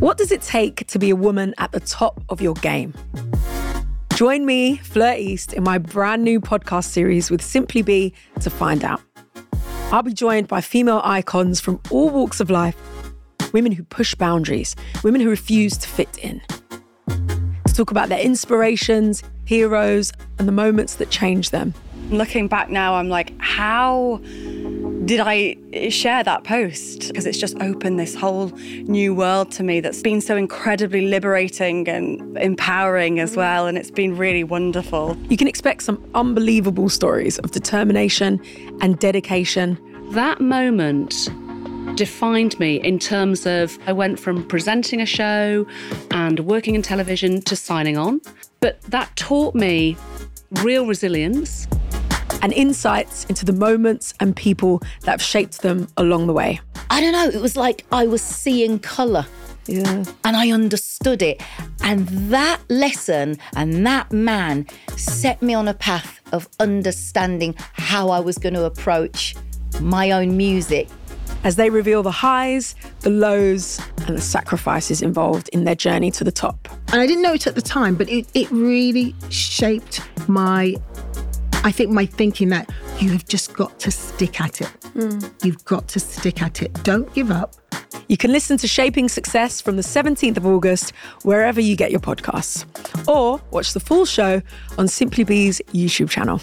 What does it take to be a woman at the top of your game? Join me, Fleur East, in my brand new podcast series with Simply Be to find out. I'll be joined by female icons from all walks of life women who push boundaries, women who refuse to fit in. To talk about their inspirations, heroes, and the moments that change them. Looking back now, I'm like, how did I share that post? Because it's just opened this whole new world to me that's been so incredibly liberating and empowering as well. And it's been really wonderful. You can expect some unbelievable stories of determination and dedication. That moment defined me in terms of I went from presenting a show and working in television to signing on. But that taught me real resilience and insights into the moments and people that have shaped them along the way. I don't know, it was like I was seeing colour. Yeah. And I understood it. And that lesson and that man set me on a path of understanding how I was going to approach my own music as they reveal the highs, the lows, and the sacrifices involved in their journey to the top. And I didn't know it at the time, but it, it really shaped my, I think, my thinking that you have just got to stick at it. Mm. You've got to stick at it. Don't give up. You can listen to Shaping Success from the 17th of August wherever you get your podcasts, or watch the full show on Simply Be's YouTube channel.